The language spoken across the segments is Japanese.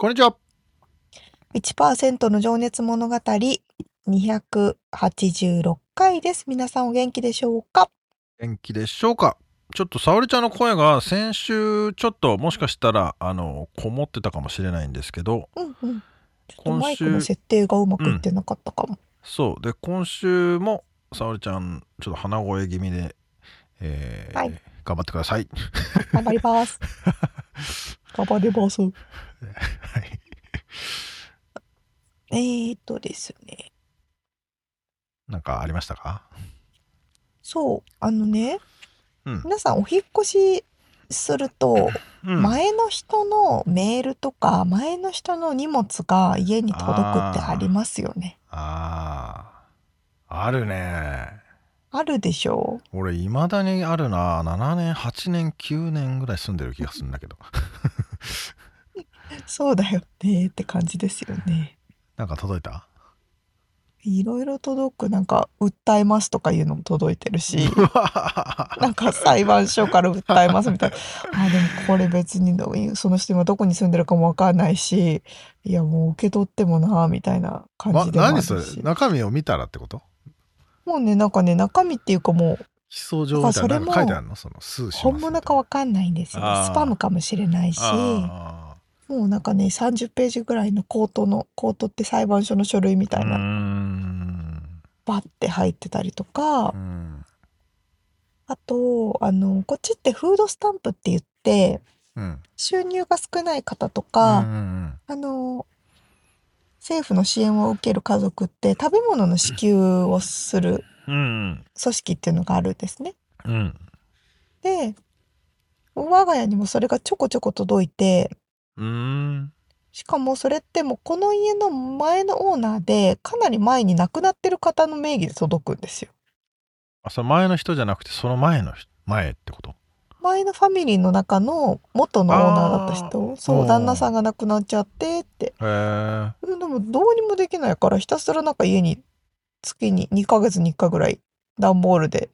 こんにちは。1%の情熱物語286回です。皆さんお元気でしょうか？元気でしょうか？ちょっと沙織ちゃんの声が先週ちょっともしかしたらあのこもってたかもしれないんですけど、うんうん、ちょっとマイクの設定がうまくいってなかったかも、うん、そう。で今週も沙織ちゃんちょっと鼻声気味で、えー、はい、頑張ってください。頑張ります。頑張りますはいえーっとですね。なんかありましたか？そう、あのね、うん。皆さんお引っ越しすると、うん。前の人のメールとか、前の人の荷物が家に届くってありますよね。ああ、あるね。あるでしょ？う俺、いまだにあるな。7年、8年、9年ぐらい住んでる気がするんだけど。そうだよねって感じですよね。なんか届いた？いろいろ届く、なんか、訴えますとかいうのも届いてるし、なんか裁判所から訴えますみたいな。あ、でもこれ別にその人今どこに住んでるかもわかんないし、いやもう受け取ってもな、みたいな感じで。何それ？中身を見たらってこと？もうね、なんかね、中身っていうかもう、起訴状みたいなの書いてあるの？その？数本物かわかんないんですよ。スパムかもしれないし。もうなんかね、30ページぐらいのコートの、コートって裁判所の書類みたいな、バッて入ってたりとか、あと、あの、こっちってフードスタンプって言って、うん、収入が少ない方とか、あの、政府の支援を受ける家族って食べ物の支給をする組織っていうのがあるんですね。うん、で、我が家にもそれがちょこちょこ届いて、しかもそれってもうこの家の前のオーナーでかなり前に亡くなってる方の名義で届くんですよ。あ、その前の人じゃなくてその前の前ってこと？前のファミリーの中の元のオーナーだった人、そう、旦那さんが亡くなっちゃってって。へえ。でもどうにもできないからひたすらなんか家に月に2ヶ月に1回ぐらい段ボールで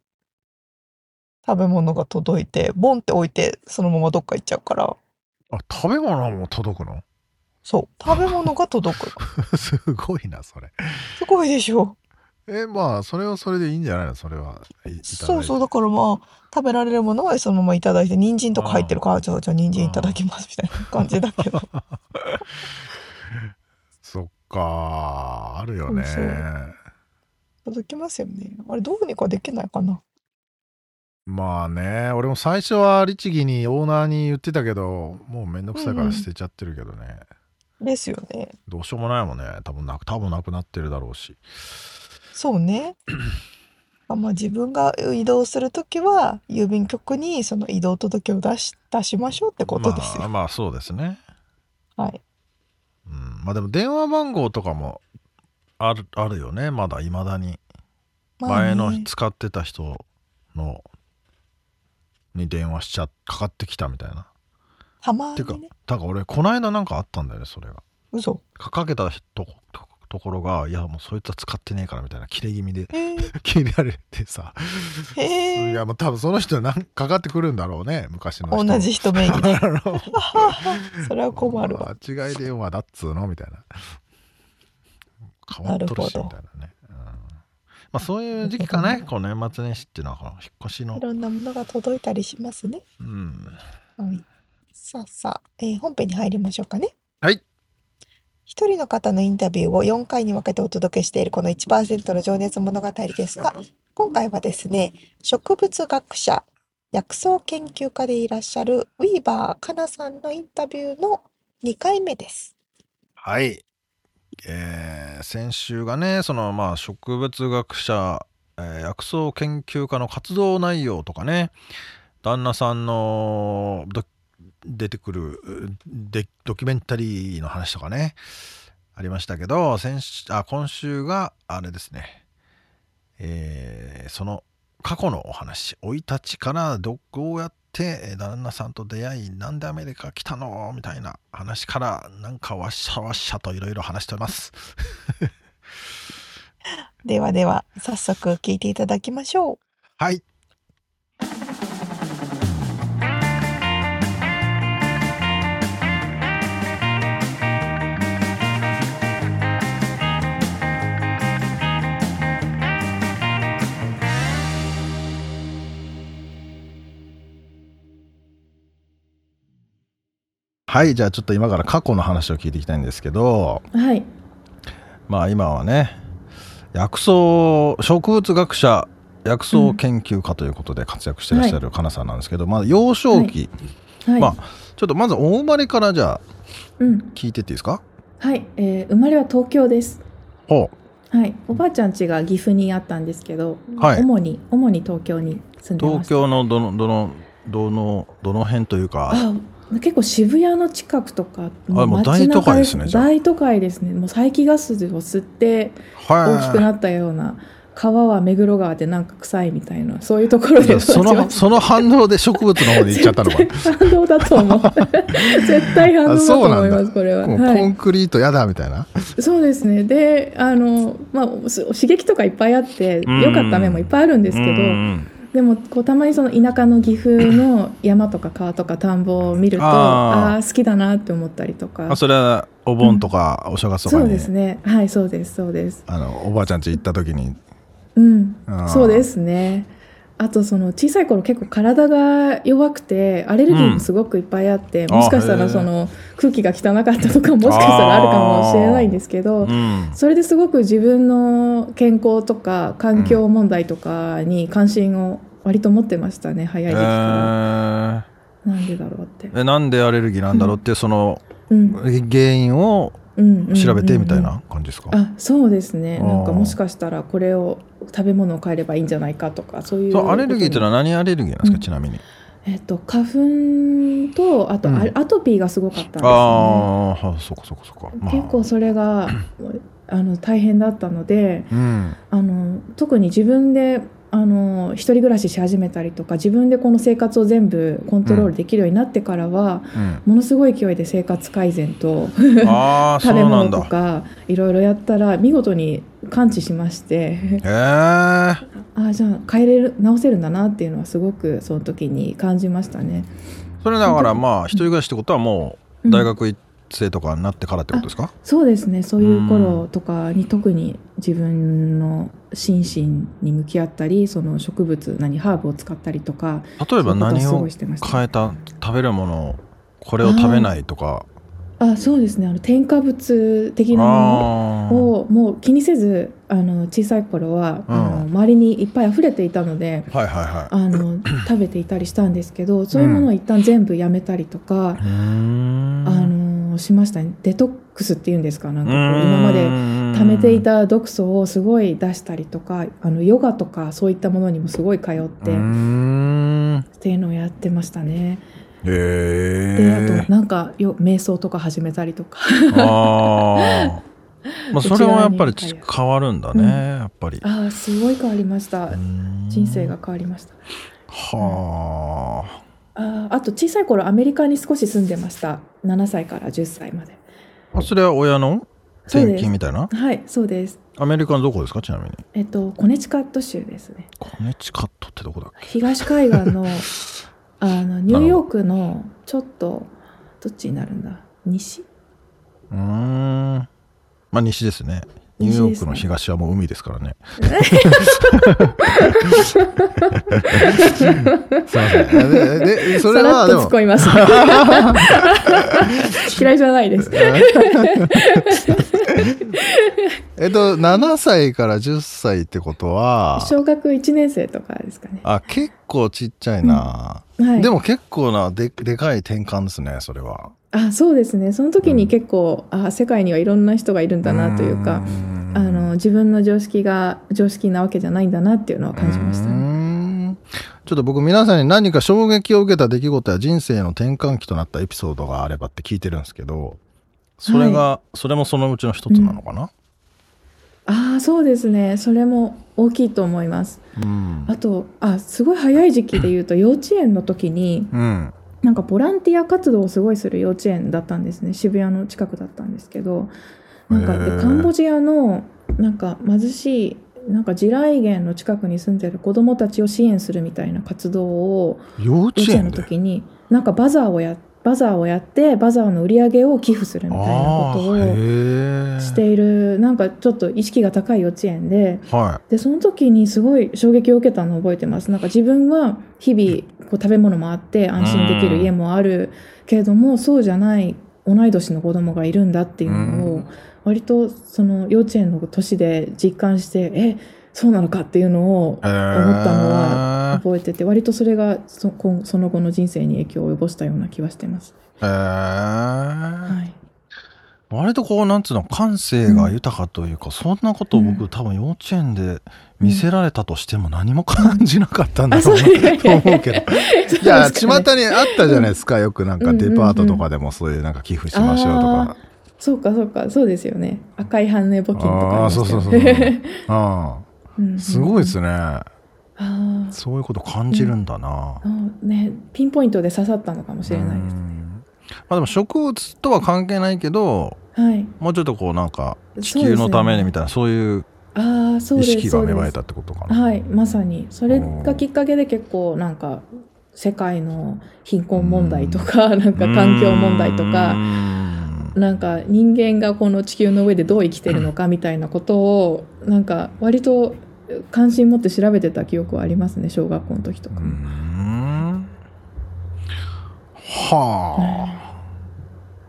食べ物が届いて、ボンって置いてそのままどっか行っちゃうから。あ、食べ物も届くの？そう。食べ物が届くの。すごいな、それ。すごいでしょ。え、まあ、それはそれでいいんじゃないの？それは。そうそう、だからまあ、食べられるものはそのままいただいて、人参とか入ってるから、じゃあ、じゃあ人参いただきますみたいな感じだけど。そっか、あるよね。届きますよね。あれ、どうにかできないかな。まあね、俺も最初は律儀にオーナーに言ってたけど、もうめんどくさいから捨てちゃってるけどね。ですよね。どうしようもないもんね。多分な多分なくなってるだろうし。そうね。まあ自分が移動するときは郵便局にその移動届を出し出しましょうってことですよ。まあ、まあそうですね。はい。うん、まあでも電話番号とかもあるあるよねまだいまだに。前の使ってた人のに電話しちゃかかってきたみたいな。たまに、ね、てかだから俺この間なんかあったんだよねそれが。嘘。かけたとところがいやもうそいつは使ってねえからみたいな切れ気味で 切られてさ。いやもう多分その人なんかかってくるんだろうね昔の人。同じ人名義でそれは困るわ。間違い電話だっつうのみたいな。変わっとるしみたいなねまあ、そういう時期かね、この年末年始っていうのはこの引っ越しのいろんなものが届いたりしますね。うん。はい。さあさあ、えー、本編に入りましょうかね。はい。一人の方のインタビューを4回に分けてお届けしているこの1%の情熱物語ですが、今回はですね、植物学者、薬草研究家でいらっしゃるウィーバーかなさんのインタビューの2回目です。はい。えー、先週がね、そのまあ植物学者、えー、薬草研究家の活動内容とかね、旦那さんの出てくるドキュメンタリーの話とかねありましたけど先週あ今週があれですね、えー、その過去のお話生い立ちからどうやって旦那さんと出会いなんでアメリカ来たの？みたいな話からなんかわっしゃわっしゃといろいろ話しております。ではでは早速聞いていただきましょう。はいはいじゃあちょっと今から過去の話を聞いていきたいんですけどはい。まあ今はね薬草植物学者薬草研究家ということで活躍していらっしゃるかなさんなんですけど、うん、まあ幼少期、はい。はい、まあちょっとまずお生まれからじゃあ、うん、聞いてっていいですか？はい、えー、生まれは東京です。ほう。はい。おばあちゃん家が岐阜にあったんですけど、はい、主に主に東京に住んでま東京のどのどのどのどの辺というか結構渋谷の近くとかあもう大都会ですね大都会ですね。もう排気ガスを吸って大きくなったような川は目黒川でなんか臭いみたいなそういうところでそのその反応で植物の方に行っちゃったのか。反応だと思う。絶対反応だと思いますこれは、はい、コンクリートやだみたいな。そうですね。であのまあ刺激とかいっぱいあって良かった面もいっぱいあるんですけどでもこうたまにその田舎の岐阜の山とか川とか田んぼを見るとああ好きだなって思ったりとか。あそれはお盆とかお正月とかに、そうですね。はいそうですそうです。あのおばあちゃん家行った時に。うん。そうですねあとその小さい頃結構体が弱くてアレルギーもすごくいっぱいあって、うん、もしかしたらその空気が汚かったとかもしかしたらあるかもしれないんですけど、うん、それですごく自分の健康とか環境問題とかに関心を割と持ってましたね早い時期から。なんでだろうって。えなんでアレルギーなんだろうって、その、原因を調べてみたいな感じですか、あそうですね。なんかもしかしたらこれを食べ物を変えればいいんじゃないかとかそういうアレルギーってのは何アレルギーなんですか、ちなみに。えっと、花粉とあと、アトピーがすごかったんですね。ああそこそこそこ、まあ、結構それがあの大変だったので、うん、あの特に自分であの一人暮らしし始めたりとか自分でこの生活を全部コントロールできるようになってからは、うん、ものすごい勢いで生活改善と 食べ物とかいろいろやったら見事に完治しまして。あじゃあ変えれる直せるんだなっていうのはすごくその時に感じましたね。それだからまあ一人暮らしってことはもう大学行っ生とかになってからってことですか？そうですね。そういう頃とかに特に自分の心身に向き合ったりその植物何ハーブを使ったりとか例えば何を変えた食べるものこれを食べないとか。あそうですね。あの添加物的なものをもう気にせずあの小さい頃は、うん、あの周りにいっぱい溢れていたので、はいはいはい、あの 食べていたりしたんですけどそういうものを一旦全部やめたりとか、うん、あのしました。ねデトックスっていうんですか？なんかこう今まで貯めていた毒素をすごい出したりとかあのヨガとかそういったものにもすごい通ってっていうのをやってましたね。であとなんかよ瞑想とか始めたりとか。あまあ それはやっぱり変わるんだね、うん、やっぱり。ああすごい変わりました。人生が変わりました。はあ、ああと小さい頃アメリカに少し住んでました。7歳から10歳まで。あそれは親の？転勤みたいな？はいそうです。アメリカのどこですか？ちなみに。えっとコネチカット州ですね。コネチカットってどこだっけ？東海岸の あのニューヨークのちょっとどっちになるんだ？西？うん。まあ西ですねニューヨークの東はもう海ですからね。すいません。で、でそれはでも。突っ込みます。嫌いじゃないです。えっと、7歳から10歳ってことは。小学1年生とかですかね。あ、結構ちっちゃいな。うんはい、でも結構なで、でかい転換ですね、それは。あそうですね。その時に結構、うん、あ世界にはいろんな人がいるんだなというかあの自分の常識が常識なわけじゃないんだなっていうのは感じました、ね、ちょっと僕皆さんに何か衝撃を受けた出来事や人生の転換期となったエピソードがあればって聞いてるんですけどそれが、はい、それもそのうちの一つなのかな、うん、ああそうですね。それも大きいと思います、うん、あとあすごい早い時期で言うと 幼稚園の時に、うんなんかボランティア活動をすごいする幼稚園だったんですね。渋谷の近くだったんですけど。なんかでカンボジアのなんか貧しいなんか地雷原の近くに住んでる子どもたちを支援するみたいな活動を幼稚園の時になんかバザーをやバザーをやってバザーの売り上げを寄付するみたいなことをしているなんかちょっと意識が高い幼稚園ではい、でその時にすごい衝撃を受けたのを覚えてます。なんか自分は日々こう食べ物もあって安心できる家もあるけれどもそうじゃない同い年の子供がいるんだっていうのを割とその幼稚園の年で実感してえそうなのかっていうのを思ったのは覚えてて割とそれがそその後の人生に影響を及ぼしたような気はしてます。へはい。割とこうなんつうの感性が豊かというか、うん、そんなことを僕、うん、多分幼稚園で見せられたとしても何も感じなかったんだろうなと思うけど、いや巷にあったじゃないですか。よくなんかデパートとかでもそういうなんか寄付しましょうとか。そうかそうか。そうですよね。赤い半値募金とかあそうそうそうあ すごいですね。あそういうこと感じるんだな、うん、ねピンポイントで刺さったのかもしれないです。ねまあでも植物とは関係ないけどはい、もうちょっとこうなんか地球のためにみたいなそう,、いう意識が芽生えたってことかな。はいまさに。それがきっかけで結構なんか世界の貧困問題とか、なんか環境問題とか、なんか人間がこの地球の上でどう生きてるのかみたいなことを、なんか割と関心持って調べてた記憶はありますね、小学校の時とか。はあ。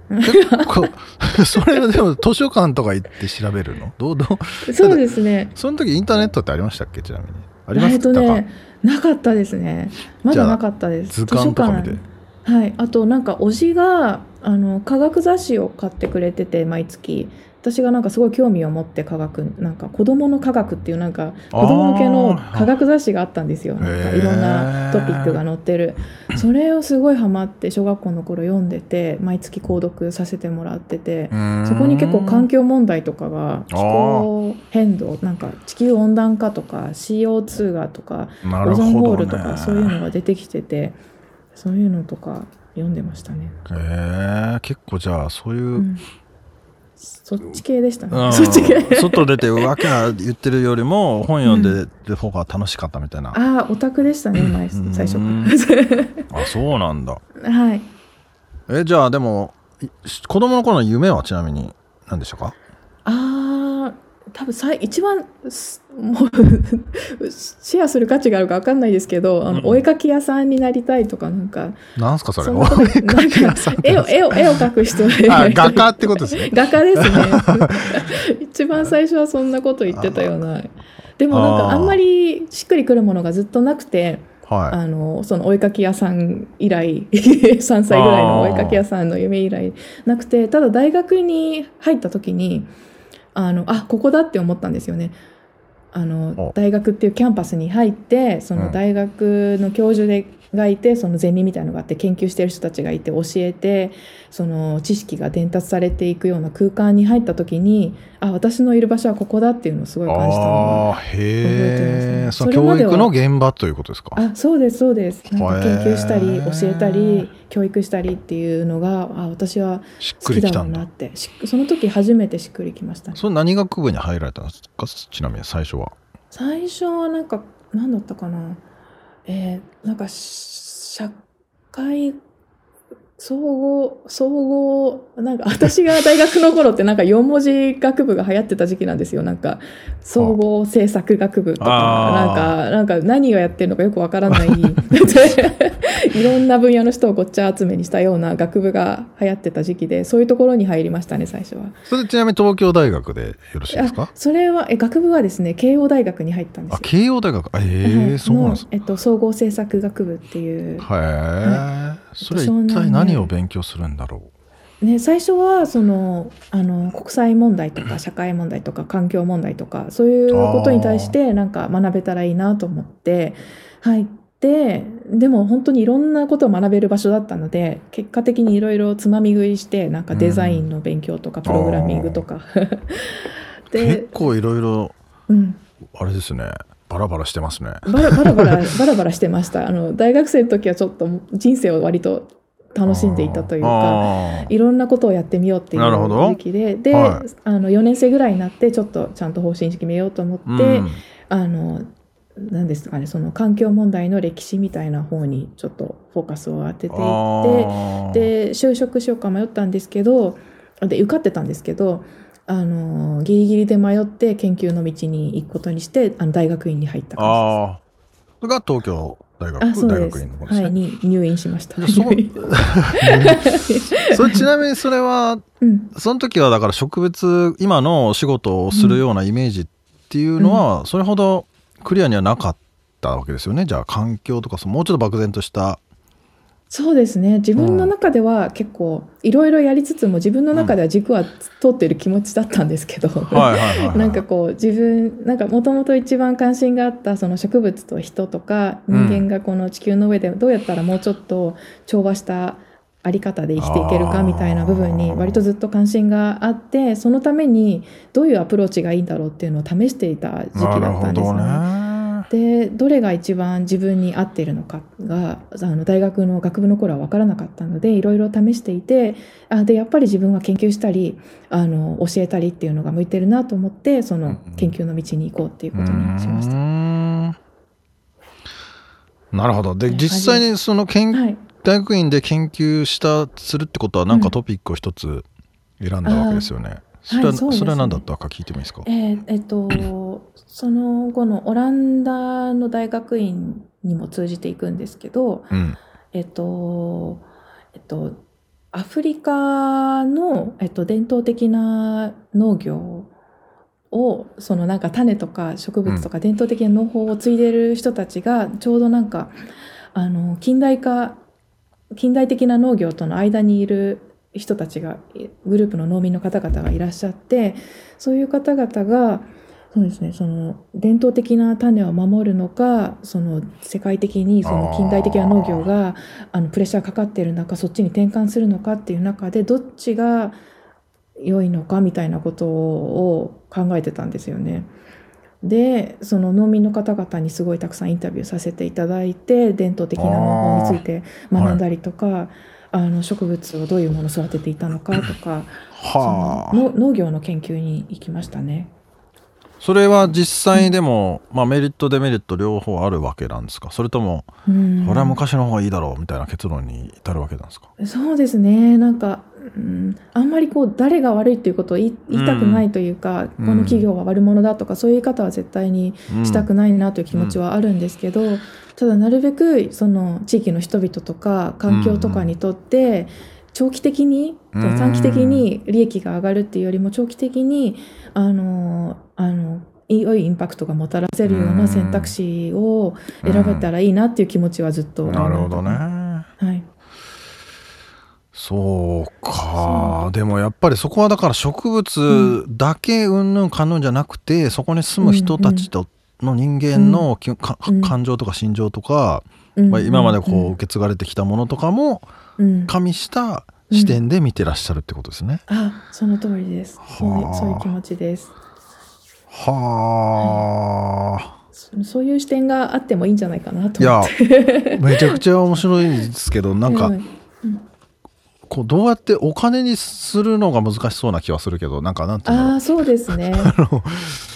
結構 それはでも図書館とか行って調べるの？どうどう？そうですね。その時インターネットってありましたっけ？ちなみにありましたねなかったですね。まだなかったです。図鑑とか見て。はい。あとなんかおじがあの科学雑誌を買ってくれてて毎月。私がなんかすごい興味を持って科学なんか子どもの科学っていうなんか子ども向けの科学雑誌があったんですよ。なんかいろんなトピックが載ってる。それをすごいハマって小学校の頃読んでて毎月購読させてもらっててそこに結構環境問題とかが気候変動なんか地球温暖化とか CO2 がとかオゾンホールとかそういうのが出てきててそういうのとか読んでましたね。へえ結構じゃあそういう、うんそっち系でしたね。そっち系。外出てわけ言ってるよりも本読んでる方が楽しかったみたいな。うん、ああ、オタクでしたね、前、最初から。あ、そうなんだ。はい。え、じゃあでも、子供の頃の夢はちなみに何でしたか？ああ、多分さ一番もうシェアする価値があるか分かんないですけどあの、うん、お絵描き屋さんになりたいとかなんかなんすかそれお絵描き屋さん絵を絵を絵を描く人で。画家ってことですね。画家ですね。一番最初はそんなこと言ってたような。でもなんかあんまりしっくりくるものがずっとなくてはい、あのそのお絵かき屋さん以来 3歳ぐらいのお絵かき屋さんの夢以来なくてただ大学に入った時にあのあここだって思ったんですよね。あの大学っていうキャンパスに入ってその大学の教授でがいてそのゼミみたいのがあって研究してる人たちがいて教えてその知識が伝達されていくような空間に入った時にあ私のいる場所はここだっていうのをすごい感じたのを覚えてますね。そ教育の現場ということですか？あそうですそうです。なんか研究したり教えたり教育したりっていうのがあ私は好きだろうなって。その時初めてしっくりきました、ね、それ何学部に入られたんですか？ちなみに最初は。最初はなんか何だったかな？えー、なんか社会総合、総合、なんか私が大学の頃ってなんか4文字学部が流行ってた時期なんですよ。なんか、総合政策学部とか、なんか、なんか何をやってるのかよくわからない、いろんな分野の人をごっちゃ集めにしたような学部が流行ってた時期で、そういうところに入りましたね、最初は。それちなみに東京大学でよろしいですか？それは、え、学部はですね、慶応大学に入ったんですよ。あ、慶応大学ええーはい、そうなんですか。えっと、総合政策学部っていう。へえ。はいそれ一体何を勉強するんだろう、ね、最初はそのあの国際問題とか社会問題とか環境問題とかそういうことに対してなんか学べたらいいなと思って入ってでも本当にいろんなことを学べる場所だったので結果的にいろいろつまみ食いしてなんかデザインの勉強とかプログラミングとか。で結構いろいろあれですねバラバラしてますね。バラバラバラ、バラバラしてました。あの、大学生の時はちょっと人生を割と楽しんでいたというか、いろんなことをやってみようっていう時期で、で、はい、あの、4年生ぐらいになって、ちょっとちゃんと方針決めようと思って、うん、あの、何ですかね、その環境問題の歴史みたいな方にちょっとフォーカスを当てていって、で、就職しようか迷ったんですけど、で、受かってたんですけど、あのギリギリで迷って研究の道に行くことにしてあの大学院に入った感じです。それが東京大学あそう大学院のね。はい、に入院しました。そ それちなみにそれは、うん、その時はだから植物今のお仕事をするようなイメージっていうのは、それほどクリアにはなかったわけですよね。じゃあ環境とかもうちょっと漠然としたそうですね。自分の中では結構いろいろやりつつも自分の中では軸は通ってる気持ちだったんですけどなんかこう自分なんかもともと一番関心があったその植物と人とか人間がこの地球の上でどうやったらもうちょっと調和したあり方で生きていけるかみたいな部分に割とずっと関心があってそのためにどういうアプローチがいいんだろうっていうのを試していた時期だったんですね。でどれが一番自分に合っているのかがあの大学の学部の頃は分からなかったのでいろいろ試していてあでやっぱり自分は研究したりあの教えたりっていうのが向いてるなと思ってその研究の道に行こうっていうことにしました。なるほど。で実際にその研、はい、大学院で研究したするってことは何かトピックを一つ選んだわけですよね。それは、はいそね、それは何だった？か聞いてもいいですか？えー、えっと その後のオランダの大学院にも通じていくんですけど、うん、えっとえっとアフリカの、えっと、伝統的な農業をそのなんか種とか植物とか伝統的な農法を継いでる人たちがちょうどなんかあの近代化近代的な農業との間にいる人たちがグループの農民の方々がいらっしゃってそういう方々がそうですねその伝統的な種を守るのかその世界的にその近代的な農業があのプレッシャーかかっている中そっちに転換するのかっていう中でどっちが良いのかみたいなことを考えてたんですよね。でその農民の方々にすごいたくさんインタビューさせていただいて伝統的な農法について学んだりとか。あの植物をどういうものを育てていたのかとか、はあ、農業の研究に行きましたね。それは実際でも、まあ、メリットデメリット両方あるわけなんですか？それとも、これは昔の方がいいだろうみたいな結論に至るわけなんですか？そうですね。なんか、うん、あんまりこう誰が悪いっていうことを言いたくないというか、うん、この企業は悪者だとかそういう言い方は絶対にしたくないなという気持ちはあるんですけど、うん、ただなるべくその地域の人々とか環境とかにとって、長期的に短期的に利益が上がるっていうよりも長期的にあのあの良いインパクトがもたらせるような選択肢を選べたらいいなっていう気持ちはずっとなるほどね。はい。そうか。でもやっぱりそこはだから植物だけうんぬんかんぬんじゃなくて、そこに住む人たちとの人間の、うん、感情とか心情とか、まあ、今までこう受け継がれてきたものとかも加味した視点で見てらっしゃるってことですね。うん、あその通りです。そういうそういう気持ちです。はあ、うん、そういう視点があってもいいんじゃないかなと思って。いやめちゃくちゃ面白いですけどなんか、うん、こうどうやってお金にするのが難しそうな気はするけどなんかなんていうのあそうですね。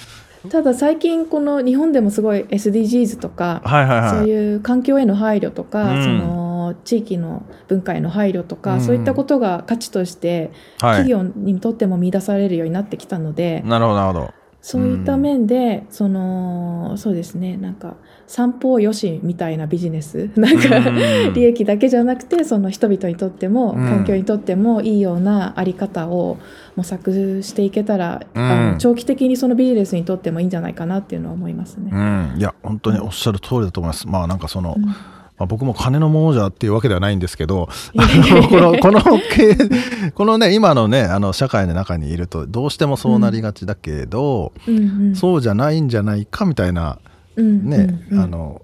ただ最近この日本でもすごい SDGs とか、はいはいはい、そういう環境への配慮とか、うん、その地域の文化への配慮とか、うん、そういったことが価値として企業にとっても見出されるようになってきたので、はい、なるほどなるほどそういった面で、そのそうですね。なんか散歩よしみたいなビジネス。なんか、利益だけじゃなくてその人々にとっても環境にとってもいいようなあり方を模索していけたら、うん、あの長期的にそのビジネスにとってもいいんじゃないかなっていうのは思いますね。うん、いや本当におっしゃる通りだと思います。まあなんかその、うんまあ、僕も金の亡者っていうわけではないんですけど、この、この、このね、今のね、あの、社会の中にいると、どうしてもそうなりがちだけど、うん、そうじゃないんじゃないかみたいな、ね、あの、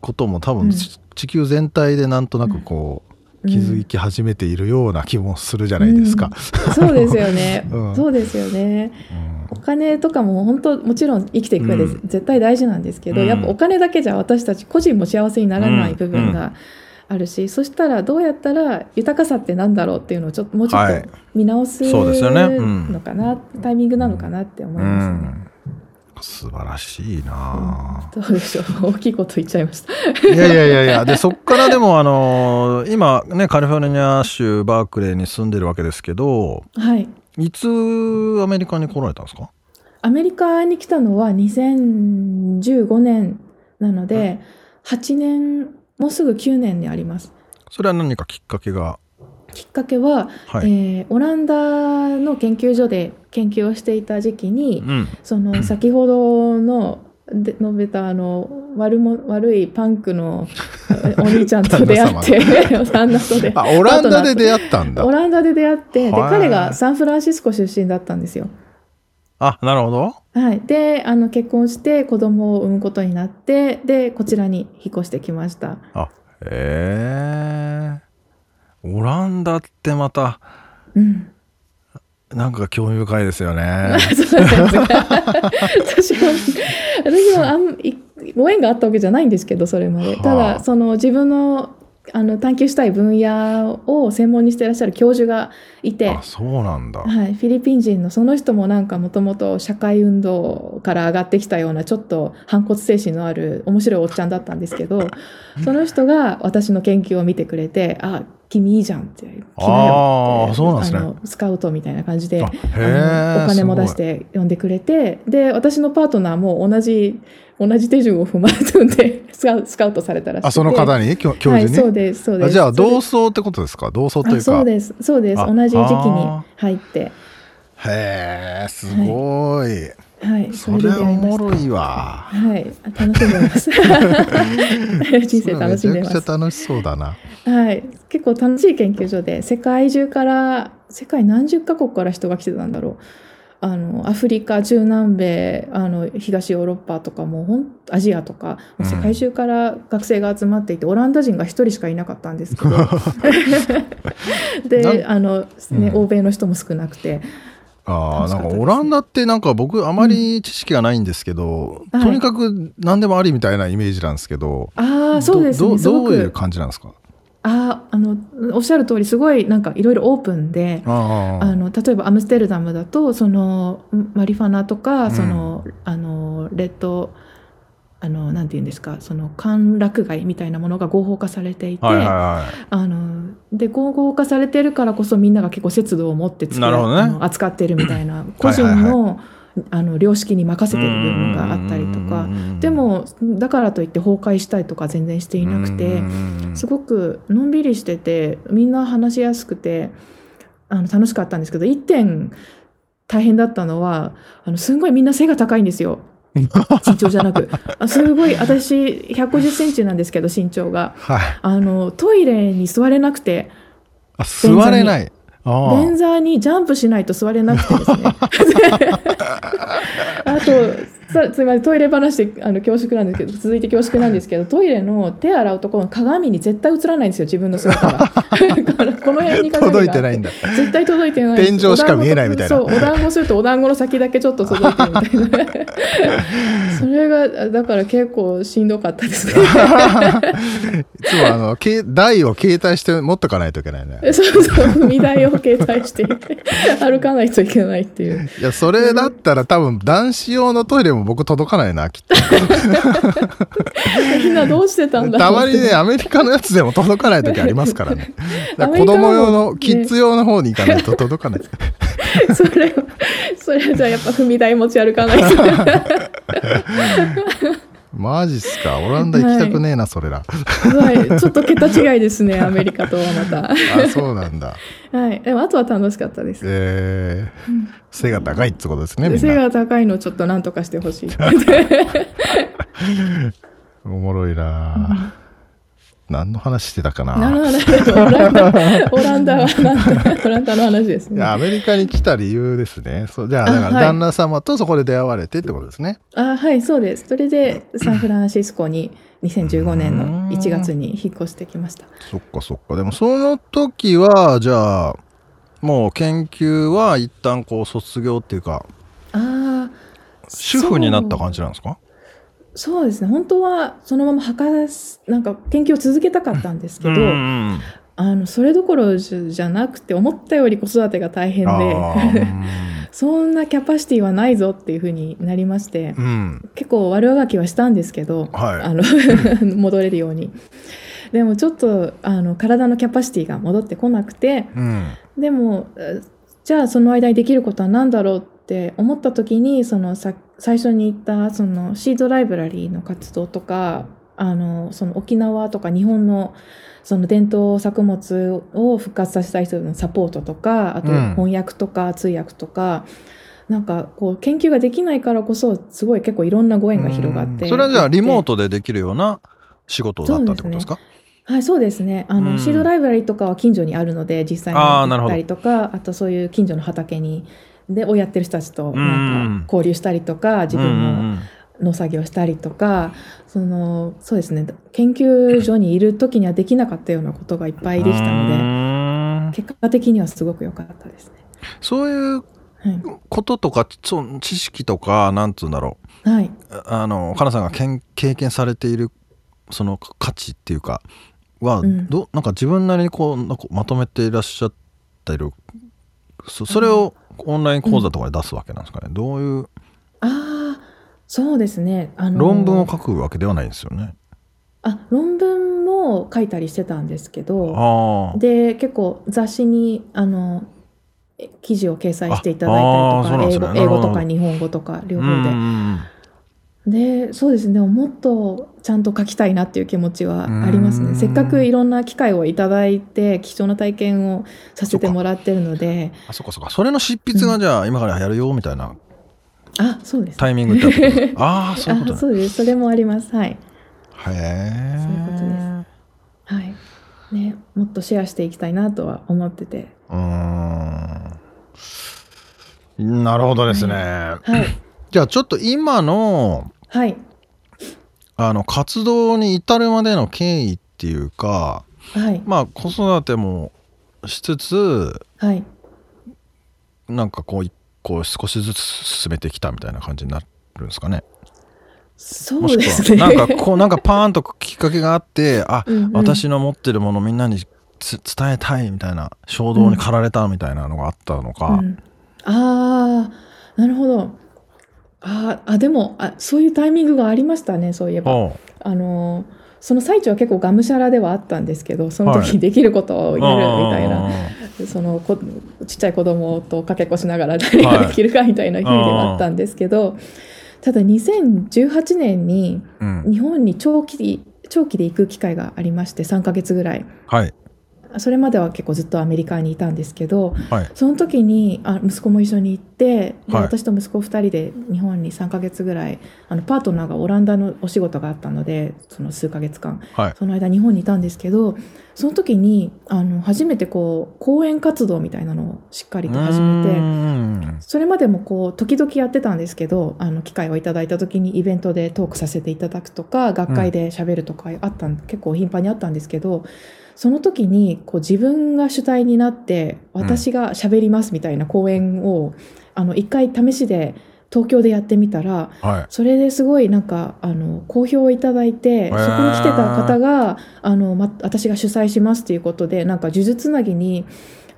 ことも多分、地球全体でなんとなくこう、気づき始めているような気もするじゃないですか。うん、そうですよね。そうですよね。お金とかも本当もちろん生きていく上で絶対大事なんですけど、うん、やっぱお金だけじゃ私たち個人も幸せにならない部分があるし、うん、そしたらどうやったら豊かさってなんだろうっていうのをちょっともうちょっと見直すのかな、はいね。うん、タイミングなのかなって思いますね。素晴らしいな、どうでしょう大きいこと言っちゃいました。いやいやいやいや。でそっからでもあの今ねカリフォルニア州バークレーに住んでるわけですけど、はい、いつアメリカに来られたんですか？アメリカに来たのは2015年なので、8年もうすぐ9年にあります。それは何かきっかけが？きっかけは、はい、えー、オランダの研究所で研究をしていた時期に、うん、その先ほどので述べたあの悪も悪いパンクのお兄ちゃんと 出会って 旦那とであオランダで出会ったんだ。オランダで出会ってで彼がサンフランシスコ出身だったんですよ。あなるほど。はい。であの結婚して子供を産むことになってでこちらに引っ越してきました。あへえオランダってまたうんなんか興味深いですよね。私も、私もあんご縁があったわけじゃないんですけど、それまで。ただ、その自分のあの探求したい分野を専門にしていらっしゃる教授がいてそうなんだ、はい、フィリピン人のその人もなんかもともと社会運動から上がってきたようなちょっと反骨精神のある面白いおっちゃんだったんですけどその人が私の研究を見てくれて「あ君いいじゃん」って「来なよ」ってそうなんです、ね、あのスカウトみたいな感じでお金も出して呼んでくれてで私のパートナーも同じ同じ手順を踏まれたんで スカウトされたらしくて。あその方に？教授に、はい、そうですそうです。じゃあ同窓ってことですか？同窓というか。そうですそうです。同じ時期に入って。へえすごい、はいはい、それはおもろいわ。はい、楽しんでます。人生楽しんでます。めちゃくちゃ楽しそうだな。はい、結構楽しい研究所で、世界中から、世界何十カ国から人が来てたんだろう。あのアフリカ中南米あの東ヨーロッパとかもほんアジアとか世界中から学生が集まっていて、うん、オランダ人が1人しかいなかったんですけど であの、ね、うん、欧米の人も少なくて。あなんかオランダってなんか僕あまり知識がないんですけど、うん、とにかく何でもありみたいなイメージなんですけど、はい、ああそうですね。どういう感じなんですか？ああのおっしゃる通りすごいなんかいろいろオープンであの例えばアムステルダムだとそのマリファナとかその、うん、あのレッドあのなんて言うんですかその歓楽街みたいなものが合法化されていて、あので合法化されてるからこそみんなが結構節度を持ってなるほど、ね、扱ってるみたいな個人のあの良識に任せてる部分があったりとかでもだからといって崩壊したいとか全然していなくてすごくのんびりしててみんな話しやすくてあの楽しかったんですけど1点大変だったのはあのすごいみんな背が高いんですよ。身長じゃなく。あすごい私150センチなんですけど身長が、はい、あのトイレに座れなくて座れない。便座に。ジャンプしないと座れなくてですね。あとつまりトイレ話であの恐縮なんですけど続いて恐縮なんですけどトイレの手洗うところの鏡に絶対映らないんですよ自分の姿が この辺に届いてないんだ。絶対届いてない。天井しか見えないみたいな。そうお団子するとお団子の先だけちょっと届いてるみたいな。それがだから結構しんどかったですね。いつもあの台を携帯して持っとかないといけないね。そうそう。踏み台を携帯して歩かないといけないっていう。いやそれだったら多分男子用のトイレもも僕届かないな、きっと。みんなどうしてたんだたまにね、アメリカのやつでも届かない時ありますからね。ら子供用の、キッズ用の方に行かないと届かない。それそれじゃあやっぱ踏み台持ち歩かないと。マジっすか？オランダ行きたくねえな、はい、それら。はい。ちょっと桁違いですね、アメリカとはまた。あ、そうなんだ。はい。でも、あとは楽しかったです。えー、うん、背が高いってことですね、背が高いのちょっと何とかしてほしい。おもろいな、うん何の話してたかな何の話？オランダ、はオランダの話ですね。アメリカに来た理由ですね。そうじゃあ、だから旦那様とそこで出会われてってことですね。あはい、そうです。それでサンフランシスコに2015年の1月に引っ越してきました。そっかそっか。でもその時は、じゃあ、もう研究は一旦こう卒業っていうか、ああ。主婦になった感じなんですか？そうですね。本当はそのまま博士なんか研究を続けたかったんですけど、あのそれどころじゃなくて思ったより子育てが大変で そんなキャパシティはないぞっていうふうになりまして、うん、結構悪あがきはしたんですけど、はい、あの 戻れるように。でもちょっとあの体のキャパシティが戻ってこなくて、うん、でもじゃあその間にできることは何だろうって思った時にそのさ最初に言ったそのシードライブラリーの活動とかあのその沖縄とか日本のその伝統作物を復活させたい人のサポートとかあと翻訳とか通訳とか、うん、なんかこう研究ができないからこそすごい結構いろんなご縁が広がって、それはじゃあリモートでできるような仕事だったってことですか？はい、そうですね。あの、うん、シードライブラリーとかは近所にあるので、実際に行ったりとか、あとそういう近所の畑にでをやってる人たちとなんか交流したりとか、自分も農作業したりとか、そのそうですね。研究所にいる時にはできなかったようなことがいっぱいできたので結果的にはすごく良かったですね。そういうこととか、その知識とかなんつうんだろう、はい、あのかなさんが経験されているその価値っていうかは、うん、どなんか自分なりにこうなんかまとめていらっしゃっているそそれをオンライン講座とかで出すわけなんですかね、うん、どういうああそうですね、あのー、論文を書くわけではないんですよね。あ論文も書いたりしてたんですけどで結構雑誌にあの記事を掲載していただいたりとか、ね、英語英語とか日本語とか両方で。でそうですね。もっとちゃんと書きたいなっていう気持ちはありますね。せっかくいろんな機会をいただいて貴重な体験をさせてもらってるので。あそっかそっか。それの執筆がじゃあ、今からやるよみたいな。あそうです、タイミングってああ そういうこと、ね、そうです。それもあります。はい。へえそういうことです。はい。ねもっとシェアしていきたいなとは思ってて。うん。なるほどですね、はい、はいじゃあちょっと今の、はい。あの、活動に至るまでの経緯っていうか、はい。まあ、子育てもしつつ、はい。なんかこう、一個少しずつ進めてきたみたいな感じになるんですかね。そうですね。なんかこう、なんかパーンときっかけがあって、あ、うんうん、私の持ってるものみんなに伝えたいみたいな衝動に駆られたみたいなのがあったのか。うんうん、ああ、なるほど。ああでもあそういうタイミングがありましたねそういえば。あのその最中は結構がむしゃらではあったんですけどその時できることをやるみたいな、はい、そのこちっちゃい子供とかけっこしながら何ができるかみたいな日々ではあったんですけど、はい、ただ2018年に日本に長期長期で行く機会がありまして3か月ぐらい。はいそれまでは結構ずっとアメリカにいたんですけど、はい、その時にあ息子も一緒に行ってで、はい、私と息子2人で日本に3か月ぐらいあのパートナーがオランダのお仕事があったのでその数か月間、はい、その間日本にいたんですけどその時にあの初めてこう講演活動みたいなのをしっかりと始めてそれまでもこう時々やってたんですけどあの機会をいただいた時にイベントでトークさせていただくとか学会でしゃべるとかあった、うん、結構頻繁にあったんですけどその時にこう自分が主体になって私が喋りますみたいな講演を、あの一回試しで東京でやってみたら、はい、それですごいなんかあの好評をいただいて、そこに来てた方があの、ま、私が主催しますっていうことでなんか呪術つなぎに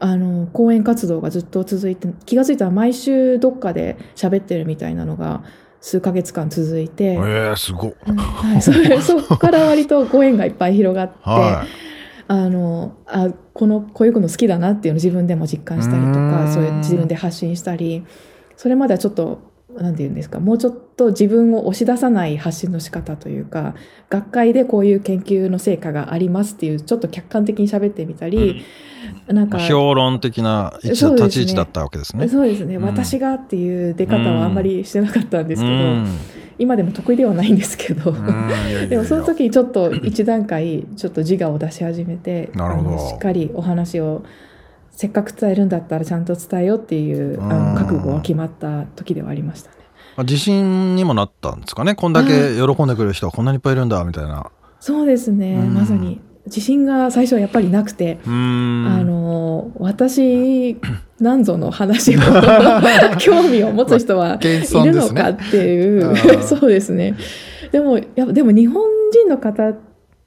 あの講演活動がずっと続いて気が付いたら毎週どっかで喋ってるみたいなのが数ヶ月間続いて、えー、すご、はい、それそこから割とご縁がいっぱい広がって、はい、あのあこのこういうの好きだなっていうのを自分でも実感したりとかそういう自分で発信したりそれまではちょっと何て言うんですかもうちょっと自分を押し出さない発信の仕方というか学会でこういう研究の成果がありますっていうちょっと客観的に喋ってみたり、うん、なんか評論的な立ち位置だったわけですね。そうですね、うん、私がっていう出方はあんまりしてなかったんですけど、うん、今でも得意ではないんですけど。でもその時にちょっと一段階ちょっと自我を出し始めてしっかりお話をせっかく伝えるんだったらちゃんと伝えようっていうあの覚悟が決まった時ではありましたね。自信にもなったんですかね？こんだけ喜んでくれる人はこんなにいっぱいいるんだみたいな。そうですね、まさに自信が最初はやっぱりなくてあの私なんぞの話を 興味を持つ人はいるのかっていう、ね、そうですね。でもやでも日本人の方っ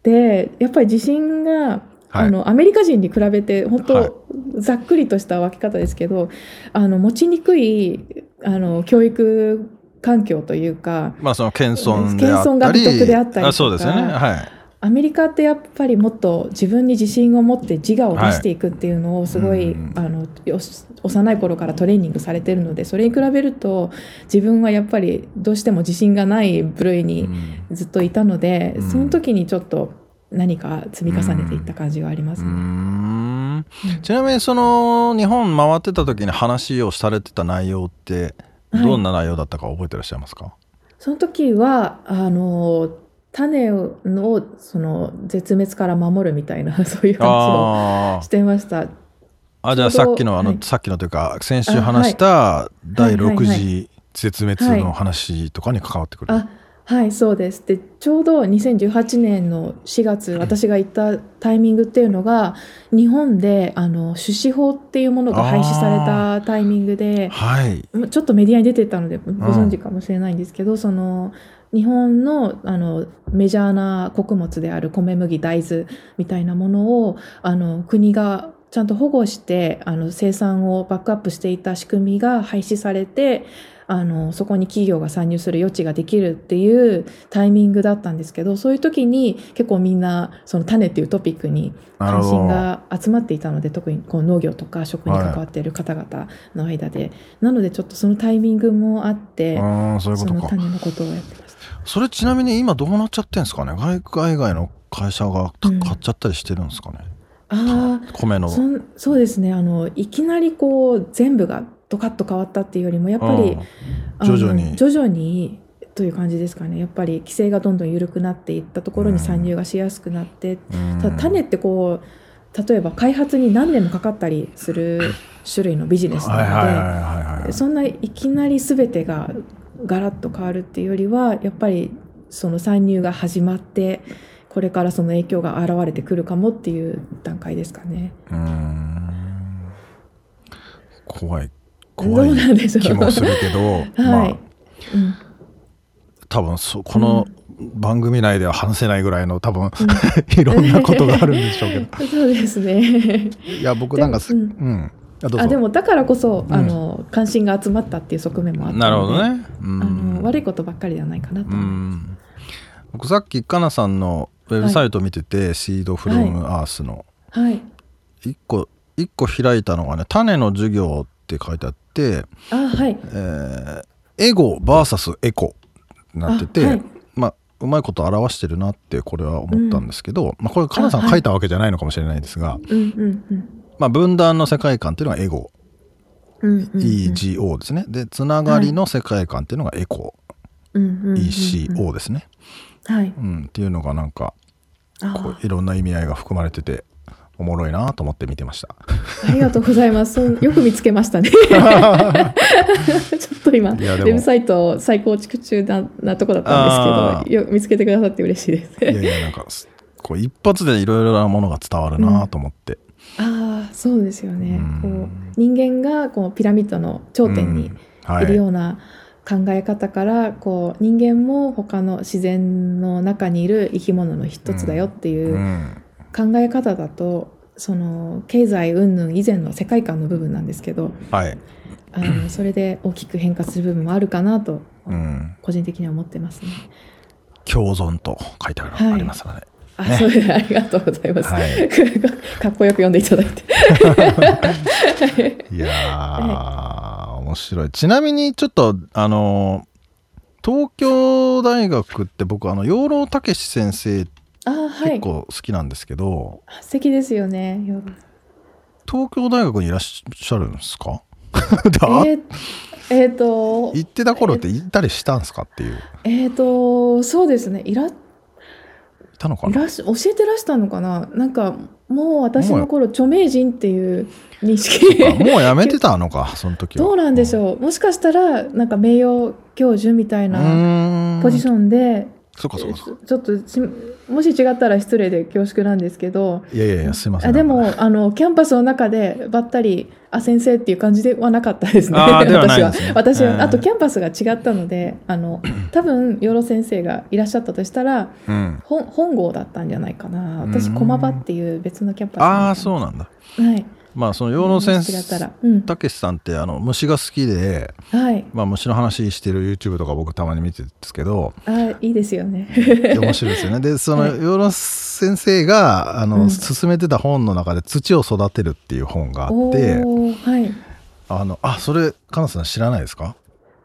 てやっぱり自信がはい、あのアメリカ人に比べて本当、ざっくりとした分け方ですけどあの持ちにくいあの教育環境というか、まあ、その謙遜であったり。謙遜が美徳であったりとかそうですよね、はい、アメリカってやっぱりもっと自分に自信を持って自我を出していくっていうのをすごい、はい、あの幼い頃からトレーニングされてるのでそれに比べると自分はやっぱりどうしても自信がない部類にずっといたので、その時にちょっと何か積み重ねていった感じがあります、ね、ちなみにその日本回ってた時に話をされてた内容ってどんな内容だったか覚えてらっしゃいますか、はい、その時はあの種をその絶滅から守るみたいな そういう話をしてました。あじゃあさっきのあの、はい、さっきのというか先週話した第6次絶滅の話とかに関わってくる。はいはいそうです。でちょうど2018年の4月私が行ったタイミングっていうのが日本であの種子法っていうものが廃止されたタイミングで、はい、ちょっとメディアに出てたのでご存知かもしれないんですけど、うん、その日本のあのメジャーな穀物である米麦大豆みたいなものをあの国がちゃんと保護してあの生産をバックアップしていた仕組みが廃止されてあのそこに企業が参入する余地ができるっていうタイミングだったんですけどそういう時に結構みんなその種っていうトピックに関心が集まっていたので特にこう農業とか食に関わっている方々の間で、はい、なのでちょっとそのタイミングもあってその種のことをやってましたそれちなみに今どうなっちゃってんですかね？海外の会社が買っちゃったりしてるんですかね、うん、あ米の。そうですね。あのいきなりこう全部がドカッと変わったっていうよりもやっぱり徐々に。徐々にという感じですかね。やっぱり規制がどんどん緩くなっていったところに参入がしやすくなって、ただ種ってこう例えば開発に何年もかかったりする種類のビジネスなのでそんないきなり全てがガラッと変わるっていうよりはやっぱりその参入が始まってこれからその影響が現れてくるかもっていう段階ですかね。怖い。怖い気もするけど、はい。まあ、うん、多分そこの番組内では話せないぐらいの多分、うん、いろんなことがあるんでしょうけど。そうですね。いや僕なんかす、うん、あでもだからこそ、あの関心が集まったっていう側面もあったなるほどね、あの悪いことばっかりではないかなと。思います、僕さっきかなさんのウェブサイト見てて、はい、シードフロムアースの、はい、一個一個開いたのがね種の授業って書いてあって、あはい。えー、エゴ VS エコになってて、はい、まあうまいこと表してるなってこれは思ったんですけど、うん、まあ、これカナさん書いたわけじゃないのかもしれないですが、まあ、分断の世界観っていうのがエゴ、EGO ですね。でつながりの世界観っていうのがエコ、ECO ですね、はい。うん、っていうのがなんかこういろんな意味合いが含まれてておもろいなと思って見てました。ありがとうございます。よく見つけましたね。ちょっと今ウェブサイト再構築中ななとこだったんですけどよ見つけてくださって嬉しいです。いやいやなんかこう一発でいろいろなものが伝わるなと思って、うん、そうですよね、こう人間がこうピラミッドの頂点にい。るような、考え方からこう人間も他の自然の中にいる生き物の一つだよっていう考え方だとその経済云々以前の世界観の部分なんですけど、はい、あのそれで大きく変化する部分もあるかなと、個人的には思ってますね。共存と書いてありますので、はい、あ、そうです。ありがとうございます。はい、かっこよく読んでいただいて。いやー、面白い。ちなみにちょっとあの東京大学って僕あの養老孟司先生あ、はい、結構好きなんですけど素敵ですよね東京大学にいらっしゃるんですか？えー、えー、と行ってた頃って行ったりしたんですかっていうえっ、ー、とそうですねいらたのかな？教えてらしたのかな？なんかもう私の頃著名人っていう認識。もうやめてたのか その時は。どうなんでしょう、もしかしたらなんか名誉教授みたいなポジションでそかそか。ちょっともし違ったら失礼で恐縮なんですけど。いやいやいやすいません。あでもあのキャンパスの中でばったりあ先生っていう感じではなかったですね。私は、ね、私は、あとキャンパスが違ったのであの 多分養老先生がいらっしゃったとしたら、うん、本本郷だったんじゃないかな。私駒場っていう別のキャンパスああそうなんだ。はいまあその養老先生たけしさんってあの虫が好きで、はい、まあ虫の話してる YouTube とか僕たまに見てるんですけどあいいですよね。面白いですよね。でその養老先生があの、進めてた本の中で「土を育てる」っていう本があって、はい、あのあそれかなさん知らないですか？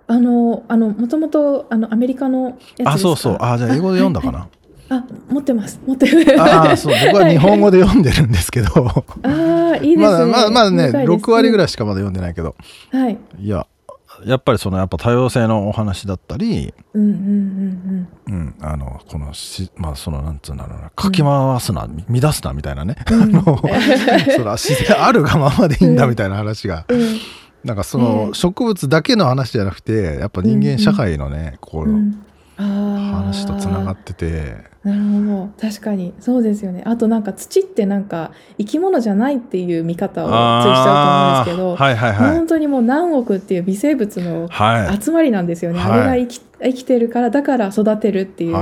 あのあのもともとあのアメリカのあそうそう。あじゃあ英語で読んだかな？あ、持ってます。持ってる。ああ、そう、僕は日本語で読んでるんですけど。ああ、いいですね。まだ、まだ、まだね、6割ぐらいしかまだ読んでないけど。はい。いや、やっぱりそのやっぱ多様性のお話だったり、うんうんうんうん、うん、あのこのしまあそのなんつうんだろうな。かき回すな、うん、乱すなみたいなね、うん、あのそれは自然あるがままでいいんだみたいな話が、うん、なんかその植物だけの話じゃなくてやっぱ人間社会のね、こう、話とつながってて。なるほど。確かに。そうですよね。あとなんか土ってなんか生き物じゃないっていう見方をついしちゃうと思うんですけど、はいはいはい、本当にもう何億っていう微生物の集まりなんですよね、はい、あれが生き生きてるからだから育てるっていう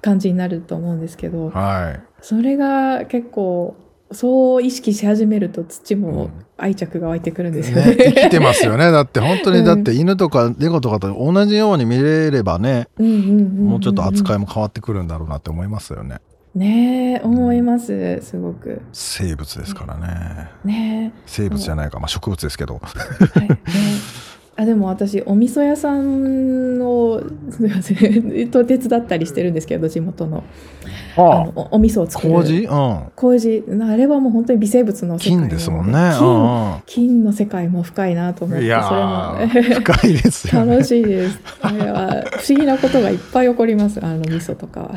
感じになると思うんですけど、はい、それが結構そう意識し始めると土も愛着が湧いてくるんですよね。ね生きてますよね。だって本当にだって犬とか猫とかと同じように見れればね、もうちょっと扱いも変わってくるんだろうなって思いますよね。ね思います、すごく。生物ですからね。ね生物じゃないか、まあ植物ですけど。はい、ね あでも私お味噌屋さんをすみませんと手伝ったりしてるんですけど地元の。あ。のおお味噌を作る。麹、うん、麹あれはもう本当に微生物の世界金ですもんね。金金の世界も深いなと思ってそれも、深いですよ、ね、楽しいです。あれは不思議なことがいっぱい起こります。あの味噌とか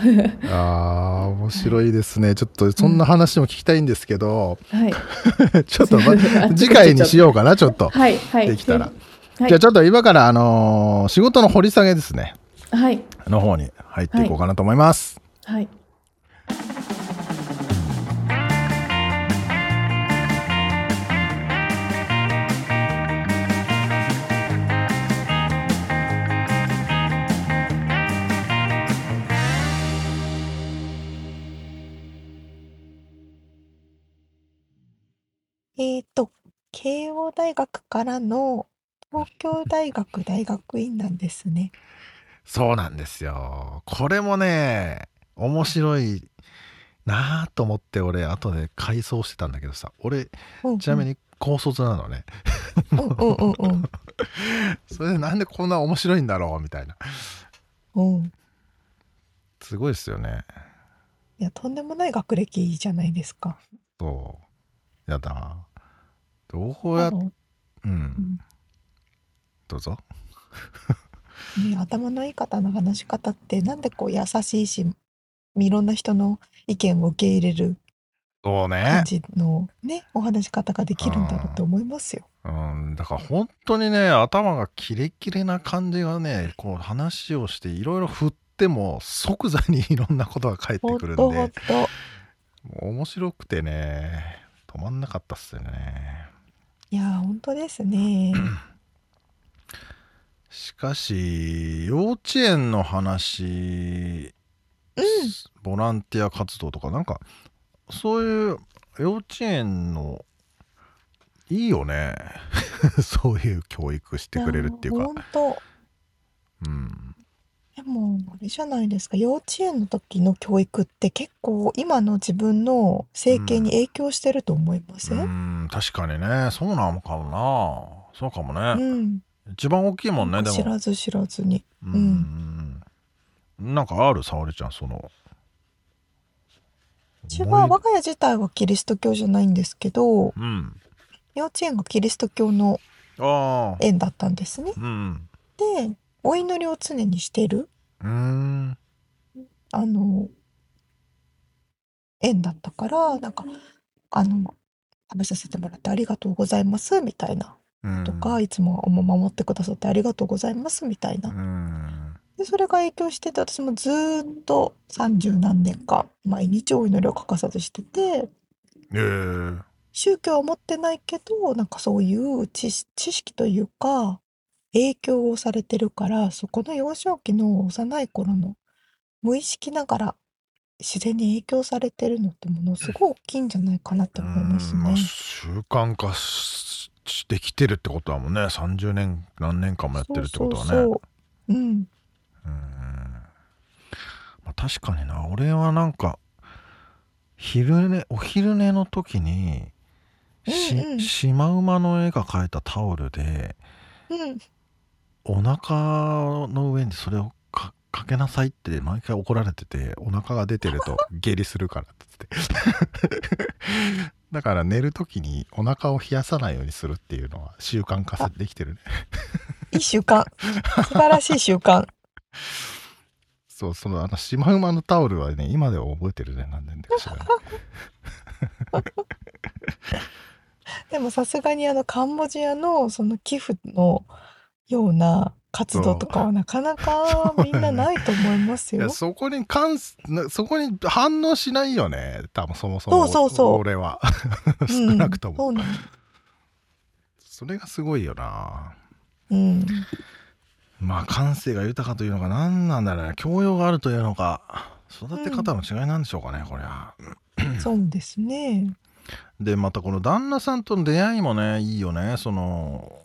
ああ面白いですね。ちょっとそんな話も聞きたいんですけど、うん、はい。ちょっと、ま、次回にしようかなちょっと。はいはい。できたら。はい、じゃあちょっと今から、あのー、仕事の掘り下げですね。はい。の方に入っていこうかなと思います。はい。えっ、ー、と、慶応大学からの東京大学大学院なんですね。そうなんですよ。これもね、面白いなあと思って俺後で回想してたんだけどさ俺、うんうん、ちなみに高卒なのね。それでなんでこんな面白いんだろうみたいな。うん。すごいですよね。いやとんでもない学歴じゃないですか。そうやだな。どうやっうん、うんどうぞ。ね、頭のいい方の話し方ってなんでこう優しいしいろんな人の意見を受け入れるそうね感じのねお話し方ができるんだろうと思いますよ。うん、だから本当にね頭がキレキレな感じがねこう話をしていろいろ振っても即座にいろんなことが返ってくるんでもう面白くてね止まんなかったっすよね。いや本当ですね。しかし幼稚園の話、うん、ボランティア活動とかなんかそういう幼稚園のいいよね。そういう教育してくれるっていうか。本当うん。でもあれじゃないですか。幼稚園の時の教育って結構今の自分の整形に影響してると思いませ、うんん確かにね。そうなのかもな。そうかもね、うん、一番大きいもんねでも。知らず知らずに。うん、なんかある？沙織ちゃんその。うちは我が家自体はキリスト教じゃないんですけどうん。幼稚園がキリスト教の園だったんですね。うんでお祈りを常にしてる。うん。あの園だったからなんかあの食べさせてもらってありがとうございますみたいな。うんとか、いつも守ってくださってありがとうございますみたいな。うん。でそれが影響してて私もずーっと三十何年間毎日お祈りを欠かさずしててええ。宗教は持ってないけどなんかそういう知識知識というか影響をされてるからそこの幼少期の幼い頃の無意識ながら自然に影響されてるのってものすごい大きいんじゃないかなって思いますうんまあね。習慣化ししてきてるってことはもうね。30年何年間もやってるってことはね。そうそうん。うん。まあ、確かにな。俺はなんか昼寝お昼寝の時にし、うんうん。シマウマの絵が描いたタオルでうん。お腹の上にそれをかかけなさいって毎回怒られててお腹が出てると下痢するからっつってだから寝る時にお腹を冷やさないようにするっていうのは習慣化できてるね。いい習慣。素晴らしい習慣。そうそのあのシマウマのタオルはね今では覚えてるね何年でか知らない。でもさすがにあのカンボジアのその寄付のような活動とかはなかなかみんなないと思いますよ。そこに関そこに反応しないよね。多分そもそも。そうそうそう。俺は。う少んなくとも、そうなの。それがすごいよな。うん。まあ感性が豊かというのか何なんだろうね。教養があるというのか。育て方の違いなんでしょうかね、こりゃ。そうですね。でまたこの旦那さんとの出会いもねいいよね。その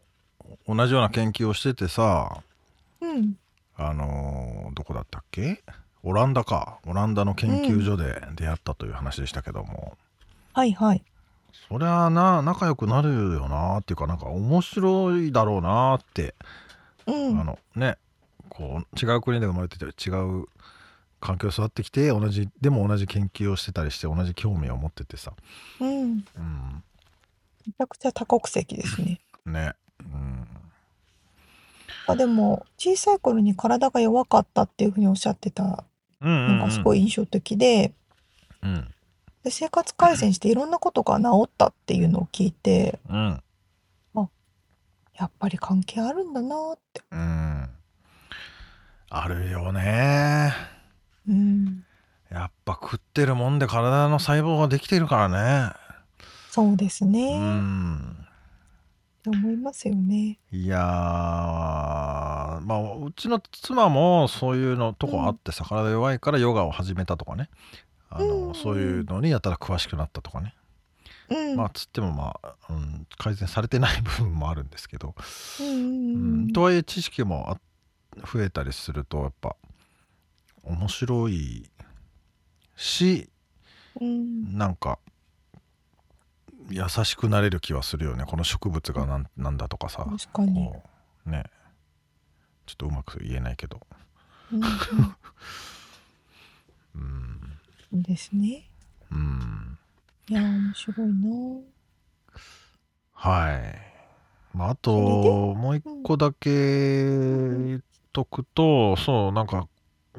同じような研究をしててさうん。あのどこだったっけ？オランダかオランダの研究所で出会ったという話でしたけども、はいはい。そりゃあな仲良くなるよなっていうかなんか面白いだろうなって、うん。あのねこう違う国で生まれてて違う環境で育ってきて同じでも同じ研究をしてたりして同じ興味を持っててさ、うん。うん、めちゃくちゃ多国籍ですね。ね、うん、あでも、小さい頃に体が弱かったっていうふうにおっしゃってたうんうんのがすごい印象的で、うん。で生活改善していろんなことが治ったっていうのを聞いて、うん。やっぱり関係あるんだなって。うん。あるよね。うん。やっぱ食ってるもんで体の細胞ができてるからね。そうですうね。ん。って思いますよね。いやーまあうちの妻もそういうのとこあってさ、体弱いからヨガを始めたとかねあの、うんそういうのにやたら詳しくなったとかね、うん。まあつってもまあ、うん、改善されてない部分もあるんですけど、うんううんんとはいえ知識もあ増えたりするとやっぱ面白いしうん。なんか優しくなれる気はするよね。この植物がなんなんだとかさ。確かに。こうね。ちょっとうまく言えないけど。うんうん。うん。そうですね。うん。いやー、面白いな。はい、まあ、あとそれで？もう一個だけ言っとくとそうなんか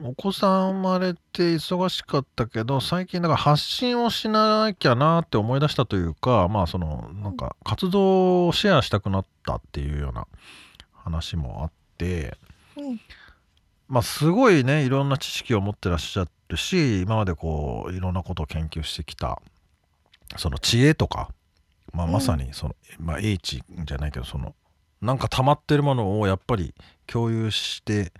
お子さん生まれて忙しかったけど最近なんか発信をしなきゃなって思い出したというかまあそのなんか活動をシェアしたくなったっていうような話もあってうん。まあすごいねいろんな知識を持ってらっしゃるし今までこういろんなことを研究してきたその知恵とか、まあ、うんまさにその、まあ、英知じゃないけどそのなんか溜まってるものをやっぱり共有して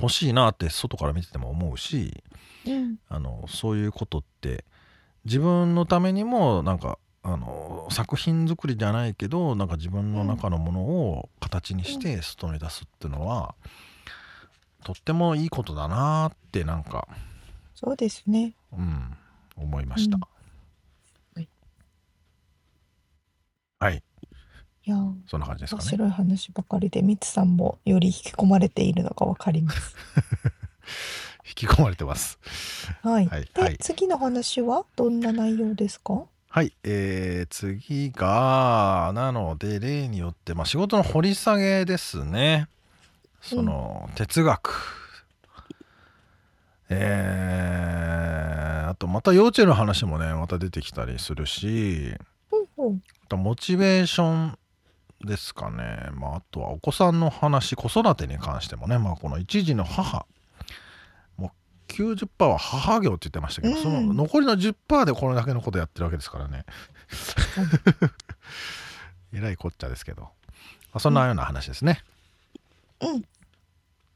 ほしいなって外から見てても思うしうん。あのそういうことって自分のためにもなんかあの作品作りじゃないけどなんか自分の中のものを形にして外に出すっていうのは、とってもいいことだなってなんかそうですね。うん思いました、うん。はい。はいいやーそんな感じですかね面白い話ばかりでミツさんもより引き込まれているのがわかります。引き込まれてますはい。で、はいはい次の話はどんな内容ですか？はい、えー、次がなので例によって、まあ、仕事の掘り下げですねその、哲学えー、あとまた幼稚園の話もねまた出てきたりするしうんうん。あとモチベーションですかね、まあ、あとはお子さんの話子育てに関してもね、まあ、この一児の母。もう90%は母業って言ってましたけど、うん。その残りの10%でこれだけのことやってるわけですからね。えらいこっちゃですけど、まあ、そんなような話ですね、うん。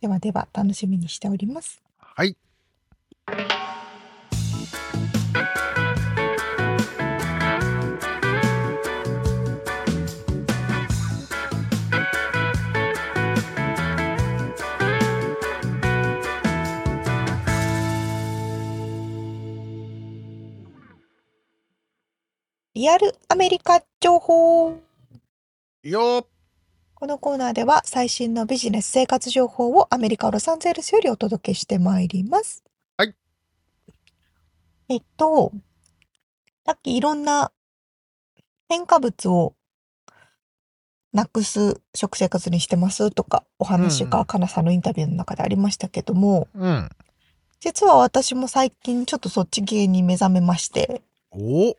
ではでは楽しみにしております。はいリアルアメリカ情報。よーこのコーナーでは最新のビジネス生活情報をアメリカ・ロサンゼルスよりお届けしてまいります。はい。えっと、さっきいろんな添加物をなくす食生活にしてますとかお話がかなさんのインタビューの中でありましたけども、うん実は私も最近ちょっとそっち系に目覚めまして、お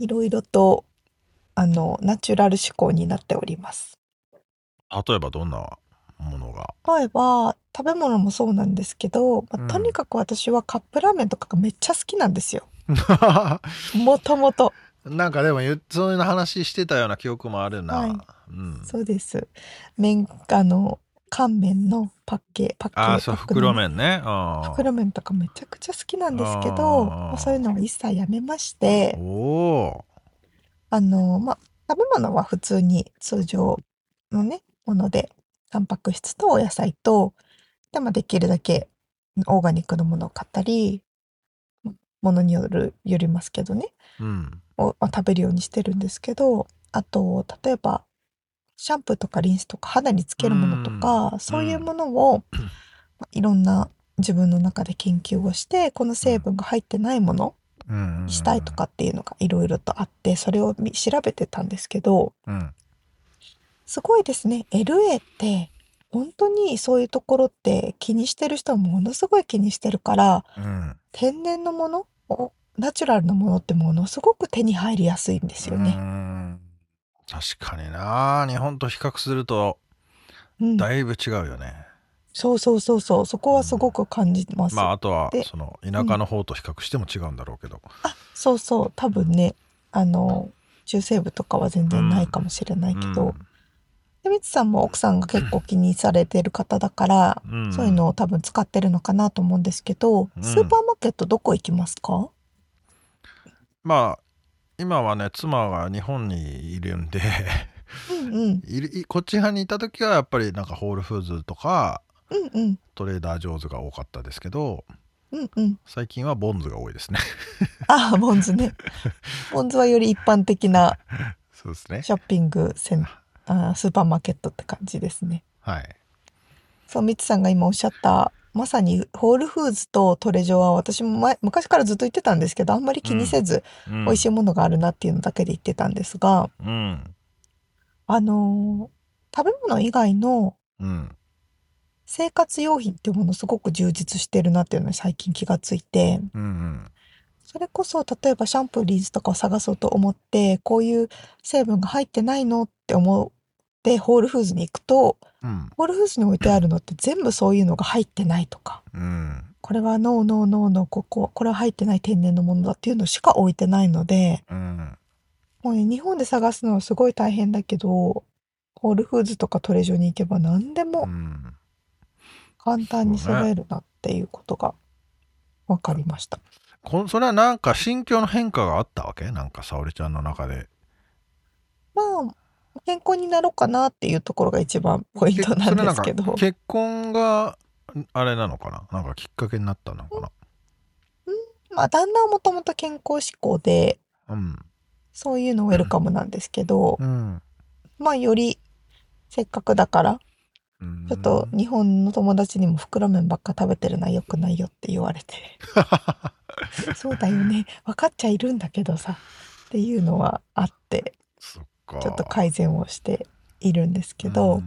いろいろとあのナチュラル思考になっております。例えばどんなものが？例えば食べ物もそうなんですけど、まあうんとにかく私はカップラーメンとかがめっちゃ好きなんですよ。もともと。なんかでもそういうの話してたような記憶もあるな、はいうん、そうです。麺あの乾麺のパッケパッケああそうパックの袋麺ね。あー。袋麺とかめちゃくちゃ好きなんですけあど、あそういうのは一切やめましてお、おあのまあ食べ物は普通に通常のねものでタンパク質とお野菜とで、まあ、できるだけオーガニックのものを買ったりものによるよりますけどね。うん。をまあ食べるようにしてるんですけどあと例えばシャンプーとかリンスとか肌につけるものとかそういうものを、まあいろんな自分の中で研究をしてこの成分が入ってないものうん。にしたいとかっていうのがいろいろとあってそれを見調べてたんですけどうん。すごいですね。LA って本当にそういうところって気にしてる人はものすごい気にしてるからうん。天然のもの？をナチュラルなものってものすごく手に入りやすいんですようね。ん確かにな。日本と比較するとうん、だいぶ違うよね、そうそうそうそう。そこはすごく感じます。まああとはでその田舎の方と比較しても違うんだろうけど、そうそう。多分ねあの中西部とかは全然ないかもしれないけど、でみつさんも奥さんが結構気にされてる方だから、うんうん。そういうのを多分使ってるのかなと思うんですけど、うん。スーパーマーケットどこ行きますか？まあ今はね妻が日本にいるんでうんうん。いこっち側にいた時はやっぱりなんかホールフーズとかうんうん。トレーダー・ジョーズが多かったですけどうんうん。最近はボンズが多いですね。ああボンズね。ボンズはより一般的なそうですね。ショッピングセンあースーパーマーケットって感じですね。はい。そうみつさんが今おっしゃったまさにホールフーズとトレジョは私も前昔からずっと言ってたんですけどあんまり気にせず、うん。美味しいものがあるなっていうのだけで言ってたんですが、うん。あのー食べ物以外のうん。生活用品っていうものすごく充実してるなっていうのに最近気がついてうんうん。それこそ例えばシャンプーリンスとかを探そうと思ってこういう成分が入ってないのって思ってホールフーズに行くとうん。ホールフーズに置いてあるのって全部そういうのが入ってないとか。うん。これはノーノーノーノーこここれは入ってない天然のものだっていうのしか置いてないのでうん。もうね日本で探すのはすごい大変だけどホールフーズとかトレジョに行けば何でうもん。簡単に揃えるなっていうことが分かりました。こそれはなんか心境の変化があったわけ？なんか沙織ちゃんの中で。まあ健康になろうかなっていうところが一番ポイントなんですけど。結婚があれなのかな？なんかきっかけになったのかな？まあ旦那はもともと健康志向で、うん、そういうのウェルカムなんですけど、うん、まあよりせっかくだからちょっと日本の友達にも袋麺ばっか食べてるのは良くないよって言われて。そうだよね。分かっちゃいるんだけどさっていうのはあってちょっと改善をしているんですけど、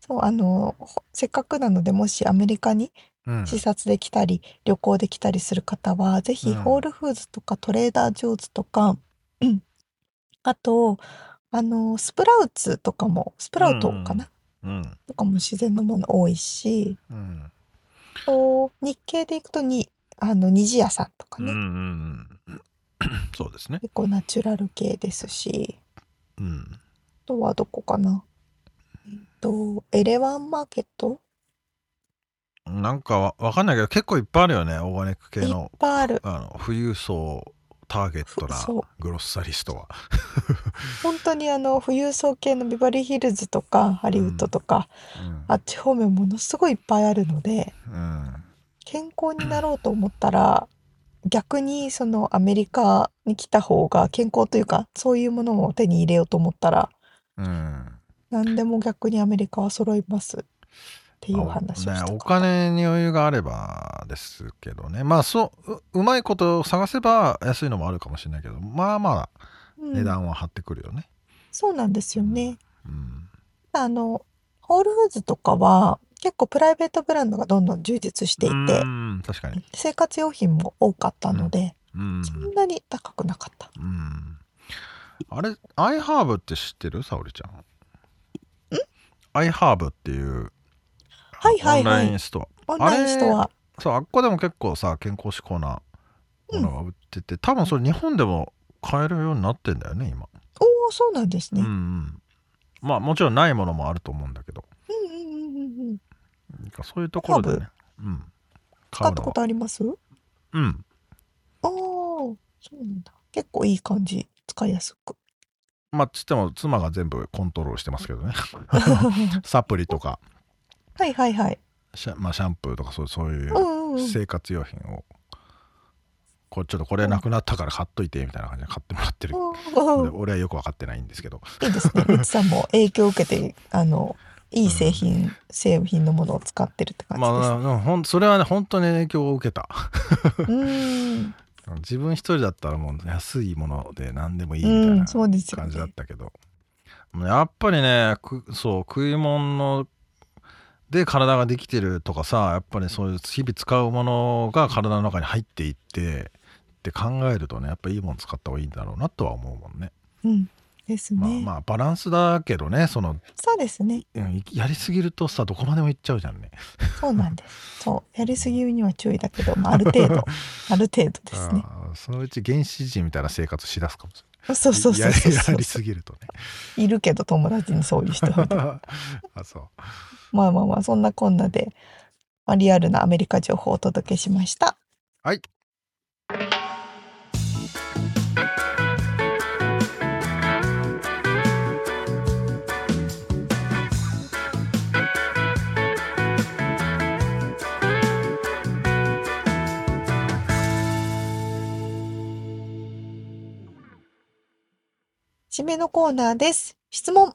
そうあのせっかくなのでもしアメリカに視察できたり、旅行できたりする方は是非ホールフーズとかトレーダー・ジョーズとか、うん、あとあのスプラウツとかもスプラウトかな、うん、とかも自然のもの多いし、うん、と日系で行くとにあの虹屋さんとかね、うんうんうん、そうですね。結構ナチュラル系ですし、うん、あとはどこかな。えっとエレワンマーケット？なんかわかんないけど結構いっぱいあるよね。オーガニック系の。いっぱいある。あの富裕層ターゲットなグロッサリストは。本当にあの富裕層系のビバリーヒルズとかハリウッドとか、うん、あっち方面ものすごいいっぱいあるので、うん、健康になろうと思ったら、逆にそのアメリカに来た方が健康というかそういうものを手に入れようと思ったら、うん、何でも逆にアメリカは揃いますっていう話をね、お金に余裕があればですけどね。まあそううまいことを探せば安いのもあるかもしれないけどまあまあ値段は張ってくるよね、うん、そうなんですよね、うん、あのホールフーズとかは結構プライベートブランドがどんどん充実していて確かに生活用品も多かったので、うん、そんなに高くなかった、うん、あれアイハーブって知ってる？沙織ちゃんアイハーブっていうはいはいはい。オンラインストア。オンラインストア。そう、あっこでも結構さ、健康志向なものが売ってて、うん、多分それ日本でも買えるようになってんだよね、今。おお、そうなんですね。うん、うん、まあもちろんないものもあると思うんだけど。うんうんうんうんうん。そういうところでね。うん。使ったことあります？うん。ああ、そうなんだ。結構いい感じ。使いやすく。まあ、つっても妻が全部コントロールしてますけどね。サプリとか。はいはいはいシャ,、まあ、シャンプーとかそうそういう生活用品を、こちょっとこれなくなったから買っといてみたいな感じで買ってもらってる、俺はよく分かってないんですけどいいですねさんも影響を受けてあのいい製品、うん、製品のものを使ってるって感じです、ね、まあ、ほんそれはね本当に影響を受けた。うん。自分一人だったらもう安いもので何でもいいみたいな感じだったけど、うんね、やっぱりねそう食い物ので体ができてるとかさやっぱりそういう日々使うものが体の中に入っていってって考えるとねやっぱいいもの使った方がいいんだろうなとは思うもんね。うんですね。まあまあバランスだけどねそのそうですね。やりすぎるとさどこまでもいっちゃうじゃんね。そうなんです。そうやりすぎには注意だけど、まあ、ある程度 ある程度ですね。そのうち原始人みたいな生活しだすかもしれない。そうそうそうそうやりすぎるとね。いるけど友達にそういう人 あそう。まあまあまあそんなこんなで、まあ、リアルなアメリカ情報をお届けしました。はい。締めのコーナーです。質問。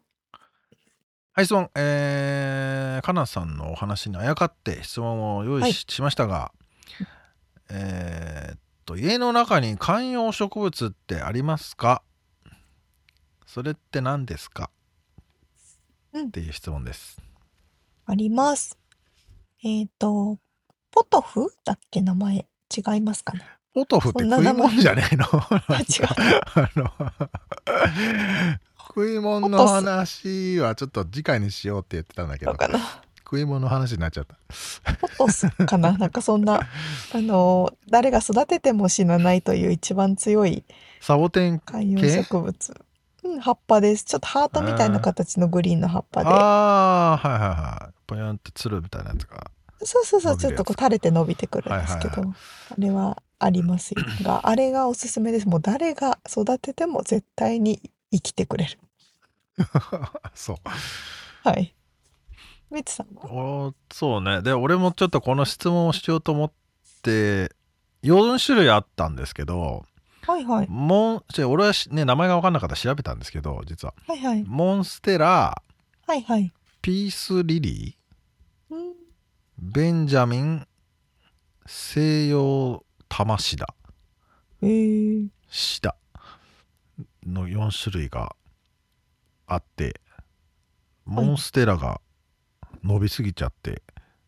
はい、質問。えー、かなさんのお話にあやかって質問を用意しはい、しましたが、えー、っと、家の中に観葉植物ってありますか？それって何ですか、うん、っていう質問です。あります。えっ、と、ポトフ？だっけ？名前違いますかね？ポトフって食い物じゃねえの？違う。あの食い物の話はちょっと次回にしようって言ってたんだけど。食い物の話になっちゃった。ポトスかな？なんかそんなあの誰が育てても死なないという一番強いサボテン観葉植物。うん、葉っぱです。ちょっとハートみたいな形のグリーンの葉っぱで。ああはいはいはいぽよんってつるみたいなやつが。そうそうそう。ちょっとこう垂れて伸びてくるんですけど、はいはいはい、あれはありますよ。があれがおすすめです。もう誰が育てても絶対に生きてくれる。そう。はい。みつさんは？おそうね。で俺もちょっとこの質問をしようと思って4種類あったんですけどはいはい。モン俺はね名前が分かんなかったら調べたんですけど実は。はいはい。モンステラはいはい。ピースリリーうん。ベンジャミン西洋玉シダ。えー、シダ。の4種類があってモンステラが伸びすぎちゃって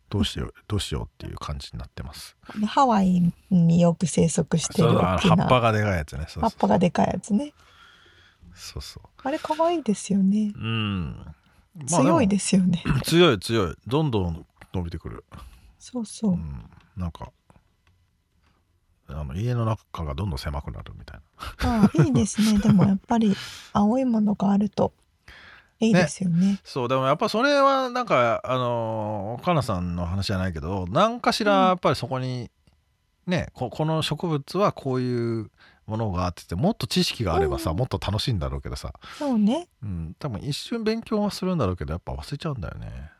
どうしよう どうしようっていう感じになってます。ハワイによく生息してる葉っぱがでかいやつね。そう葉っそうぱがでかいやつね。そうそう。あれ可愛いですよね。うん、まあ強いでですよね。も強い強い。どんどん伸びてくる。そうそう。う、ん。なんかあの家の中がどんどん狭くなるみたいな。ああいいですね。でもやっぱり青いものがあるといいですよね。そうでもやっぱそれはなんかあのかなさんの話じゃないけど何かしらうん。やっぱりそこに、ねここの植物はこういうものがあっててもっと知識があればさ、うん。もっと楽しいんだろうけどさ、そうね。うん、多分一瞬勉強はするんだろうけどやっぱ忘れちゃうんだよね。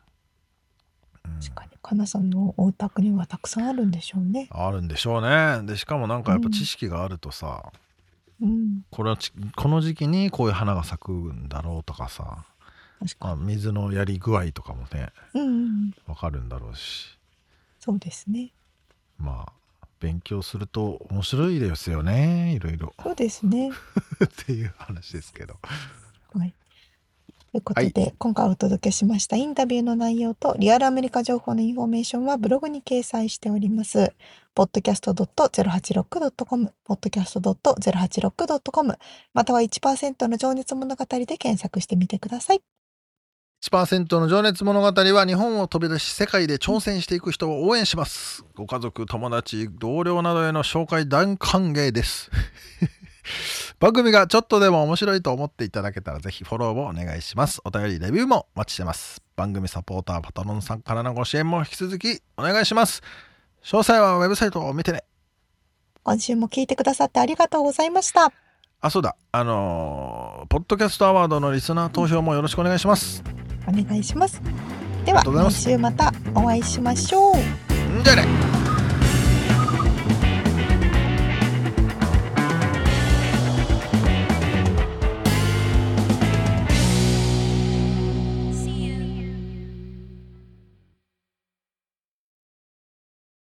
うん。確かにかなさんのお宅にはたくさんあるんでしょうね。あるんでしょうね。でしかもなんかやっぱ知識があるとさ、うん。これはちこの時期にこういう花が咲くんだろうとかさ、確かまあ、水のやり具合とかもねにうんうん。わかるんだろうし。そうですね。まあ勉強すると面白いですよねいろいろ。そうですね。っていう話ですけど。はい。ということで、今回お届けしましたインタビューの内容とリアルアメリカ情報のインフォメーションはブログに掲載しております。podcast.086.com、podcast.086.com、または1%の情熱物語で検索してみてください。1%の情熱物語は日本を飛び出し世界で挑戦していく人を応援しますご家族友達同僚などへの紹介大歓迎です番組がちょっとでも面白いと思っていただけたらぜひフォローをお願いします。お便りレビューもお待ちしてます。番組サポーターパトロンさんからのご支援も引き続きお願いします。詳細はウェブサイトを見てね。今週も聞いてくださってありがとうございました。あそうだ。あのーポッドキャストアワードのリスナー投票もよろしくお願いします。お願いします。では、ありがとうございます。来週またお会いしましょう。んじゃあね